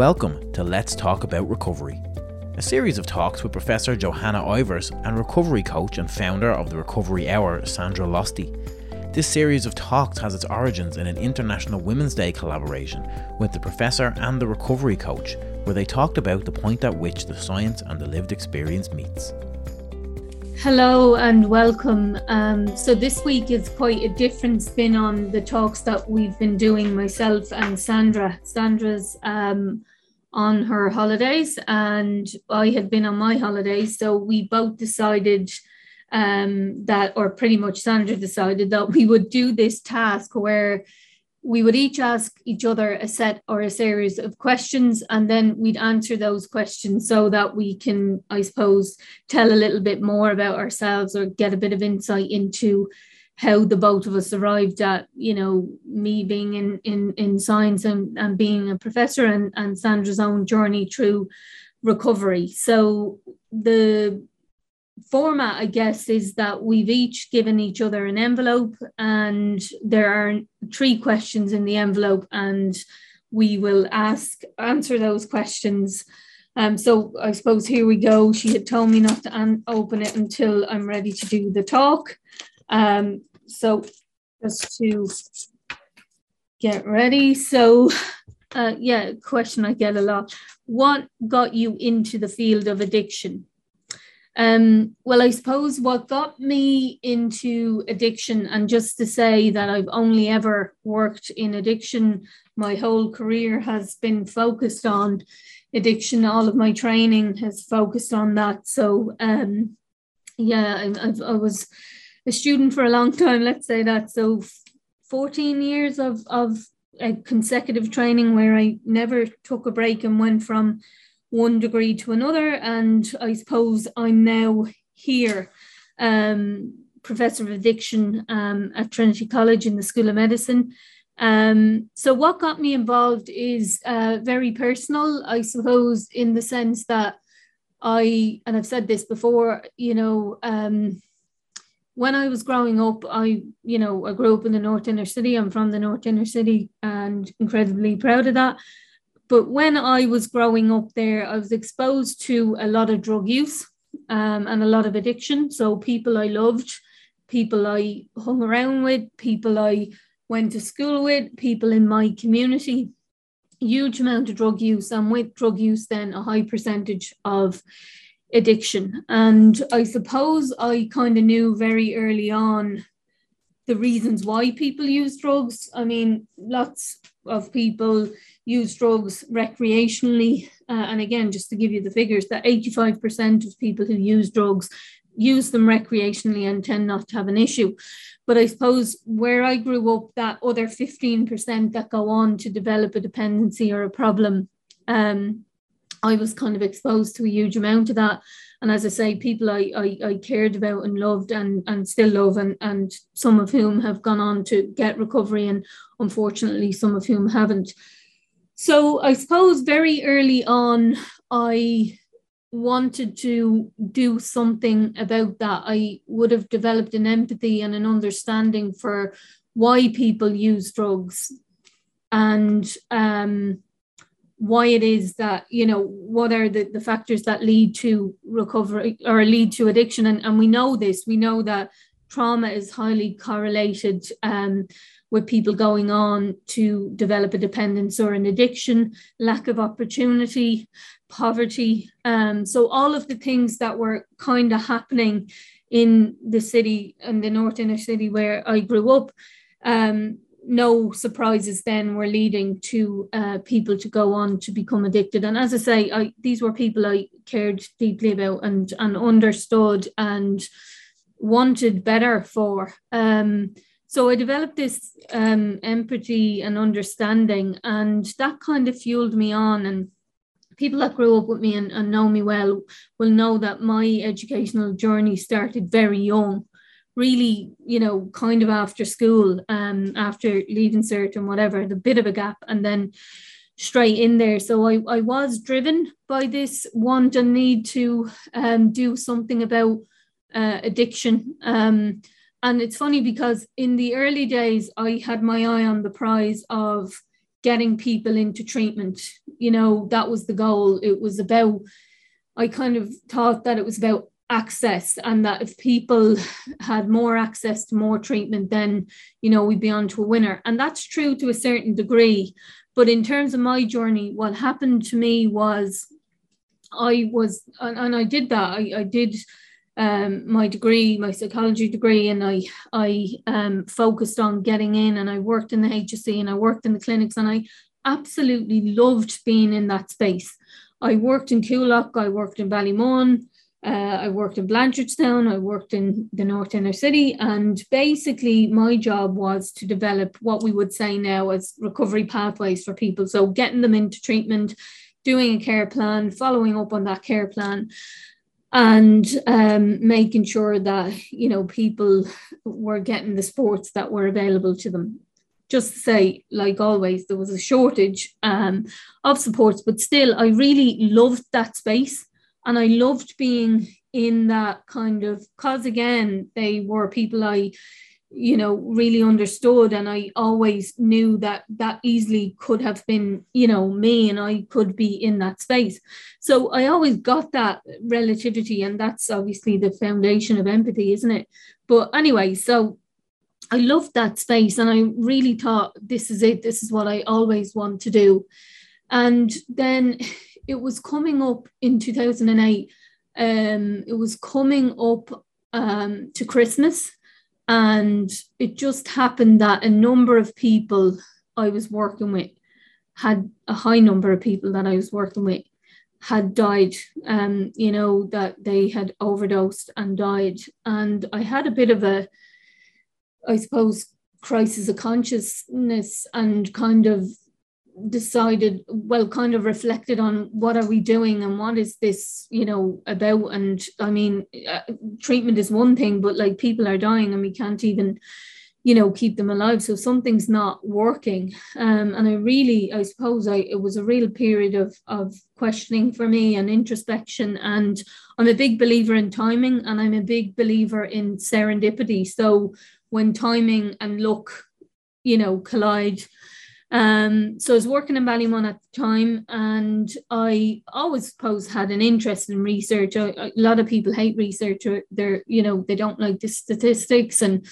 Welcome to Let's Talk About Recovery, a series of talks with Professor Jo-Hanna Ivers and recovery coach and founder of the Recovery Hour, Sandra Losty. This series of talks has its origins in an International Women's Day collaboration with the professor and the recovery coach, where they talked about the point at which the science and the lived experience meets. Hello and welcome. Um, so, this week is quite a different spin on the talks that we've been doing, myself and Sandra. Sandra's um, on her holidays, and I had been on my holidays. So, we both decided um, that, or pretty much Sandra decided that we would do this task where we would each ask each other a set or a series of questions and then we'd answer those questions so that we can i suppose tell a little bit more about ourselves or get a bit of insight into how the both of us arrived at you know me being in in in science and, and being a professor and, and sandra's own journey through recovery so the format, I guess, is that we've each given each other an envelope, and there are three questions in the envelope, and we will ask answer those questions. Um, so I suppose here we go. She had told me not to un- open it until I'm ready to do the talk. Um, so just to get ready. So uh, yeah, question I get a lot. What got you into the field of addiction? Um, well, I suppose what got me into addiction, and just to say that I've only ever worked in addiction, my whole career has been focused on addiction. All of my training has focused on that. So, um, yeah, I, I was a student for a long time, let's say that. So, 14 years of, of a consecutive training where I never took a break and went from one degree to another. And I suppose I'm now here, um, professor of addiction um, at Trinity College in the School of Medicine. Um, so, what got me involved is uh, very personal, I suppose, in the sense that I, and I've said this before, you know, um, when I was growing up, I, you know, I grew up in the North Inner City. I'm from the North Inner City and incredibly proud of that. But when I was growing up there, I was exposed to a lot of drug use um, and a lot of addiction. So people I loved, people I hung around with, people I went to school with, people in my community, huge amount of drug use, and with drug use, then a high percentage of addiction. And I suppose I kind of knew very early on the reasons why people use drugs. I mean, lots of people use drugs recreationally. Uh, and again, just to give you the figures, that 85% of people who use drugs use them recreationally and tend not to have an issue. But I suppose where I grew up, that other 15% that go on to develop a dependency or a problem, um, I was kind of exposed to a huge amount of that. And as I say, people I, I, I cared about and loved and, and still love, and, and some of whom have gone on to get recovery, and unfortunately, some of whom haven't. So I suppose very early on, I wanted to do something about that. I would have developed an empathy and an understanding for why people use drugs and um, why it is that, you know, what are the, the factors that lead to recovery or lead to addiction. And, and we know this, we know that trauma is highly correlated um, with people going on to develop a dependence or an addiction, lack of opportunity, poverty. Um, so, all of the things that were kind of happening in the city, and the North Inner City where I grew up, um, no surprises then were leading to uh, people to go on to become addicted. And as I say, I, these were people I cared deeply about and, and understood and wanted better for. Um, so I developed this um, empathy and understanding, and that kind of fueled me on. And people that grew up with me and, and know me well will know that my educational journey started very young really, you know, kind of after school, um, after leaving cert and whatever, the bit of a gap, and then straight in there. So I, I was driven by this want and need to um, do something about uh, addiction. Um, and it's funny because in the early days, I had my eye on the prize of getting people into treatment. You know, that was the goal. It was about, I kind of thought that it was about access and that if people had more access to more treatment then you know we'd be on to a winner. And that's true to a certain degree. But in terms of my journey what happened to me was i was and, and i did that. I, I did um, my degree, my psychology degree, and I I um, focused on getting in, and I worked in the HSE and I worked in the clinics, and I absolutely loved being in that space. I worked in Coolock, I worked in Ballymun, uh, I worked in Blanchardstown, I worked in the North Inner City, and basically my job was to develop what we would say now as recovery pathways for people. So getting them into treatment, doing a care plan, following up on that care plan and um, making sure that you know people were getting the sports that were available to them just to say like always there was a shortage um, of supports but still i really loved that space and i loved being in that kind of cause again they were people i you know really understood and i always knew that that easily could have been you know me and i could be in that space. So i always got that relativity and that's obviously the foundation of empathy isn't it? But anyway so i loved that space and i really thought this is it. This is what i always want to do. And then it was coming up in 2008 um it was coming up um to christmas and it just happened that a number of people I was working with had a high number of people that I was working with had died, um, you know, that they had overdosed and died. And I had a bit of a, I suppose, crisis of consciousness and kind of decided well kind of reflected on what are we doing and what is this you know about? And i mean uh, treatment is one thing but like people are dying and we can't even you know keep them alive. So something's not working. Um, and i really i suppose i it was a real period of of questioning for me and introspection. And i'm a big believer in timing and i'm a big believer in serendipity. So when timing and luck you know collide um, so I was working in Ballymun at the time, and I always suppose had an interest in research. I, a lot of people hate research; or they're you know they don't like the statistics, and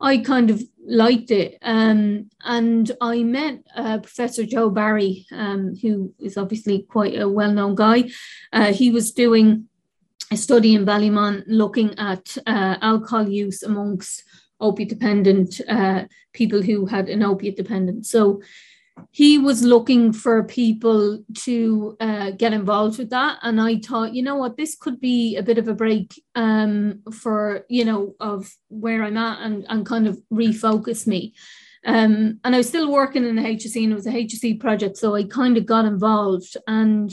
I kind of liked it. Um, and I met uh, Professor Joe Barry, um, who is obviously quite a well-known guy. Uh, he was doing a study in Ballymun looking at uh, alcohol use amongst opiate dependent uh, people who had an opiate dependence. So he was looking for people to uh, get involved with that. And i thought you know what this could be a bit of a break um, for you know of where i'm at and, and kind of refocus me. Um, and i was still working in the hse and it was a hse project so i kind of got involved. And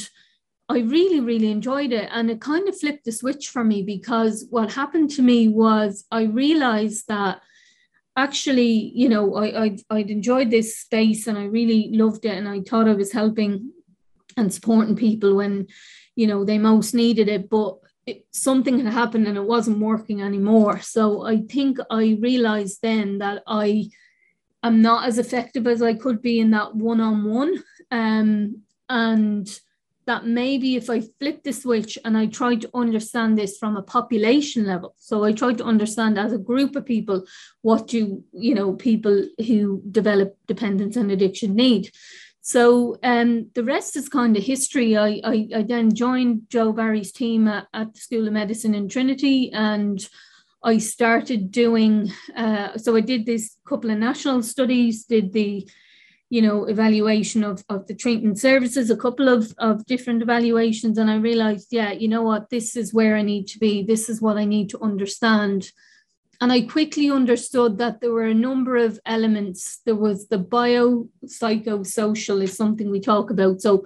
I really, really enjoyed it. And it kind of flipped the switch for me because what happened to me was I realized that actually, you know, I, I'd, I'd enjoyed this space and I really loved it. And I thought I was helping and supporting people when, you know, they most needed it. But it, something had happened and it wasn't working anymore. So I think I realized then that I am not as effective as I could be in that one on one. And that maybe if I flip the switch and I try to understand this from a population level, so I tried to understand as a group of people what do you know people who develop dependence and addiction need. So um, the rest is kind of history. I, I, I then joined Joe Barry's team at, at, the School of Medicine in Trinity and I started doing, uh, so I did this couple of national studies, did the you know, evaluation of, of the treatment services, a couple of, of different evaluations. And I realized, yeah, you know what, this is where I need to be. This is what I need to understand. And I quickly understood that there were a number of elements. There was the biopsychosocial is something we talk about. So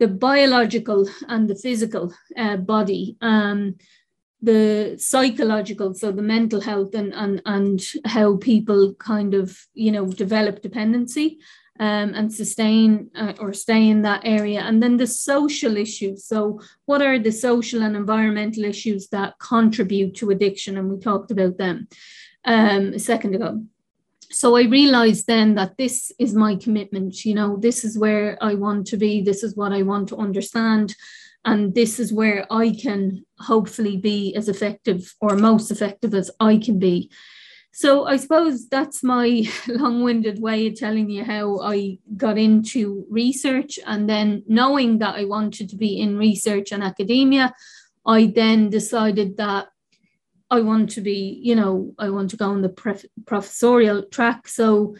the biological and the physical uh, body. Um, the psychological so the mental health and and and how people kind of you know develop dependency um, and sustain uh, or stay in that area. And then the social issues. So, what are the social and environmental issues that contribute to addiction? And we talked about them um, a second ago. so I realized then that this is my commitment. You know, this is where I want to be. This is what I want to understand. And this is where I can hopefully be as effective or most effective as I can be. So I suppose that's my long winded way of telling you how I got into research. And then knowing that I wanted to be in research and academia, I then decided that I want to be, you know, I want to go on the prof- professorial track. So,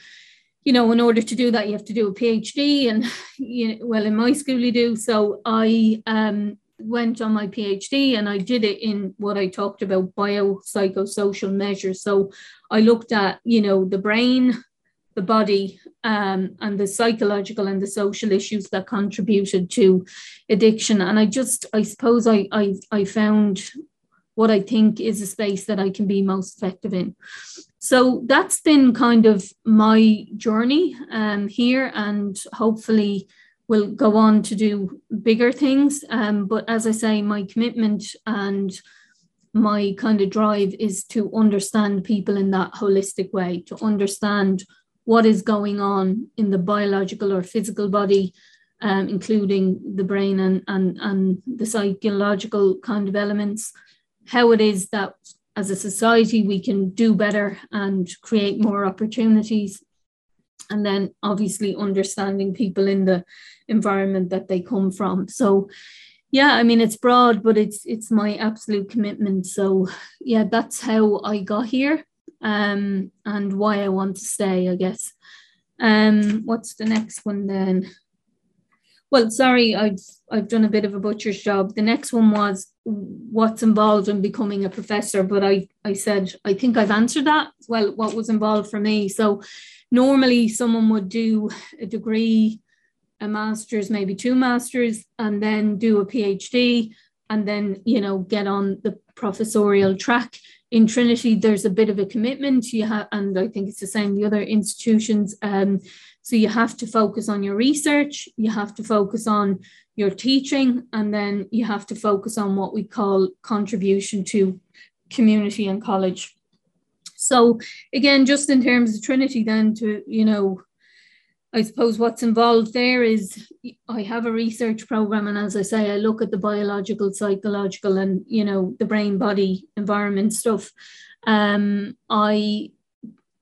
you know, in order to do that, you have to do a PhD, and you know, well, in my school you do. So I um, went on my PhD, and I did it in what I talked about biopsychosocial measures. So I looked at, you know, the brain, the body, um, and the psychological and the social issues that contributed to addiction. And I just, I suppose, I I, I found what I think is a space that I can be most effective in. So that's been kind of my journey um, here, and hopefully will go on to do bigger things. Um, but as I say, my commitment and my kind of drive is to understand people in that holistic way, to understand what is going on in the biological or physical body, um, including the brain and, and, and the psychological kind of elements, how it is that as a society we can do better and create more opportunities and then obviously understanding people in the environment that they come from so yeah i mean it's broad but it's it's my absolute commitment so yeah that's how i got here um and why i want to stay i guess um what's the next one then well, sorry, I've I've done a bit of a butcher's job. The next one was what's involved in becoming a professor, but I I said I think I've answered that. Well, what was involved for me. So normally someone would do a degree, a master's, maybe two masters, and then do a PhD, and then you know get on the professorial track in Trinity, there's a bit of a commitment. You have, and I think it's the same the other institutions. Um, so you have to focus on your research, you have to focus on your teaching, and then you have to focus on what we call contribution to community and college. So again, just in terms of Trinity, then to you know I suppose what's involved there is I have a research program, and as I say, I look at the biological, psychological, and you know the brain body environment stuff. Um, I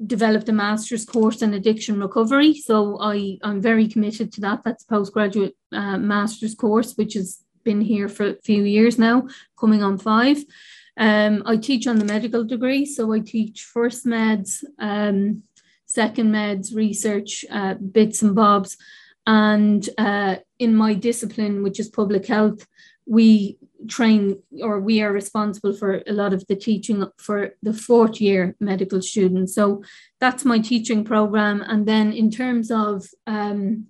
developed a master's course in addiction recovery, so I I'm very committed to that. That's postgraduate uh, master's course, which has been here for a few years now, coming on five. Um, I teach on the medical degree, so I teach first meds. Um, second meds, research, uh, bits and bobs. And uh, in my discipline, which is public health, we train or we are responsible for a lot of the teaching for the fourth year medical students. So that's my teaching program. And then in terms of um,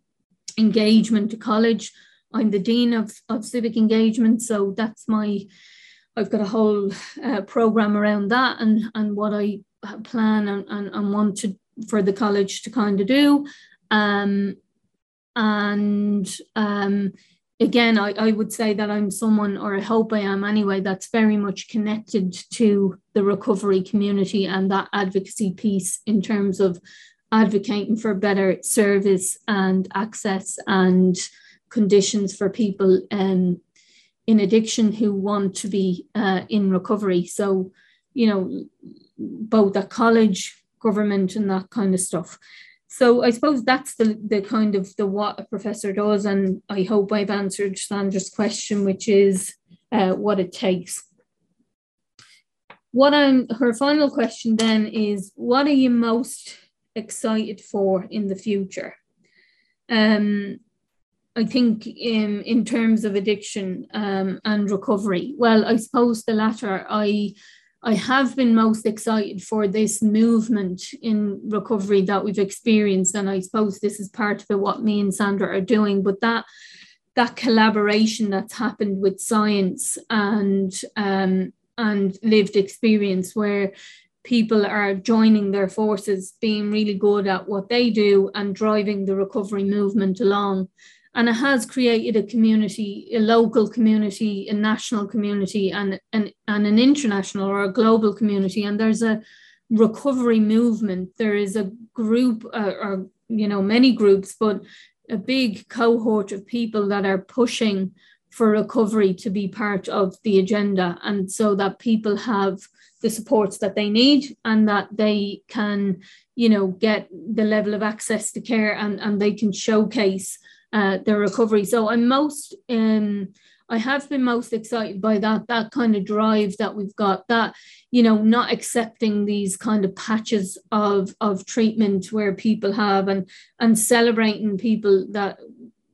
engagement to college, I'm the dean of, of civic engagement. So that's my, I've got a whole uh, program around that and, and what I plan and, and, and want to for the college to kind of do. Um, and um, again, I, I would say that I'm someone, or I hope I am anyway, that's very much connected to the recovery community and that advocacy piece in terms of advocating for better service and access and conditions for people um, in addiction who want to be uh, in recovery. So, you know, both at college, government and that kind of stuff. So I suppose that's the the kind of the what a professor does, and I hope I've answered Sandra's question, which is uh, what it takes. What I'm her final question then is, what are you most excited for in the future? Um, I think in in terms of addiction um, and recovery. Well, I suppose the latter. I I have been most excited for this movement in recovery that we've experienced. And I suppose this is part of it, what me and Sandra are doing. But that that collaboration that's happened with science and um, and lived experience where people are joining their forces, being really good at what they do and driving the recovery movement along and it has created a community, a local community, a national community, and, and, an international or a global community. And there's a, recovery movement. There is a group, uh, or you know, many groups, but a big cohort of people that are pushing for recovery to be part of the agenda, and so that people have the supports that they need and that they can, you know, get the level of access to care and and they can showcase uh, their recovery. So I'm most um I have been most excited by that, that kind of drive that we've got, that, you know, not accepting these kind of patches of, of treatment where people have and, and celebrating people that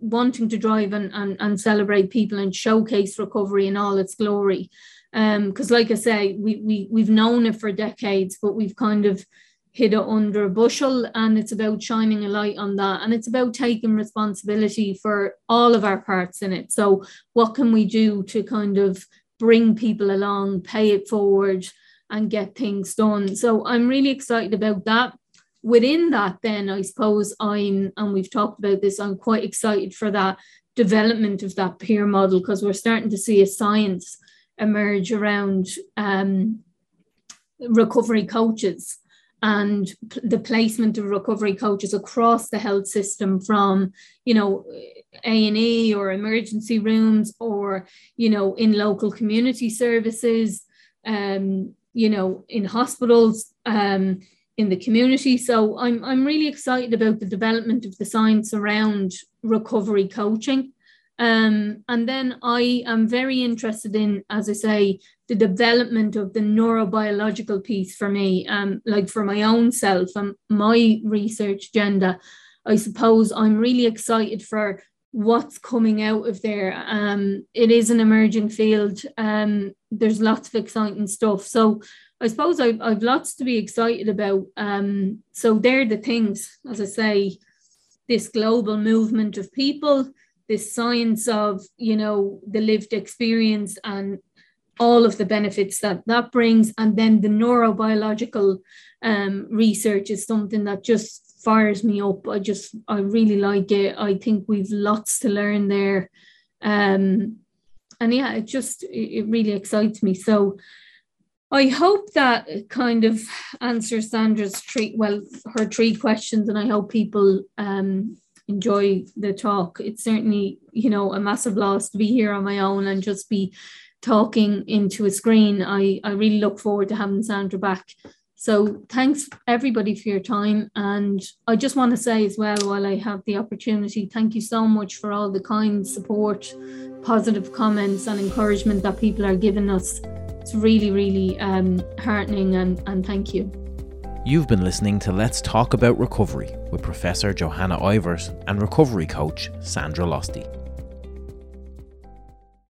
wanting to drive and, and, and celebrate people and showcase recovery in all its glory. Um, Because like I say, we, we, we've known it for decades, but we've kind of hid under a bushel and it's about shining a light on that and it's about taking responsibility for all of our parts in it. So what can we do to kind of bring people along pay it forward and get things done? So i'm really excited about that. Within that then i suppose i'm and we've talked about this i'm quite excited for that development of that peer model because we're starting to see a science emerge around um, recovery coaches and the placement of recovery coaches across the health system from you know a&e or emergency rooms or you know in local community services um you know in hospitals um in the community. So i'm i'm really excited about the development of the science around recovery coaching um, and then I am very interested in, as I say, the development of the neurobiological piece for me, um, like for my own self and my research agenda. I suppose I'm really excited for what's coming out of there. Um, it is an emerging field. Um, there's lots of exciting stuff. So I suppose I've, I've lots to be excited about. Um, so they're the things, as I say, this global movement of people this science of you know the lived experience and all of the benefits that that brings. And then the neurobiological um, research is something that just fires me up. I just i really like it. I think we've lots to learn there. Um, and yeah it just it really excites me. So I hope that kind of answers Sandra's three well her three questions, and I hope people um, enjoy the talk. It's certainly, you know, a massive loss to be here on my own and just be talking into a screen. I, I really look forward to having Sandra back. So thanks everybody for your time. And I just want to say as well, while I have the opportunity, thank you so much for all the kind support, positive comments and encouragement that people are giving us. It's really, really um, heartening and, and thank you. You've been listening to Let's Talk About Recovery with Professor Jo-Hanna Ivers and recovery coach Sandra Losty.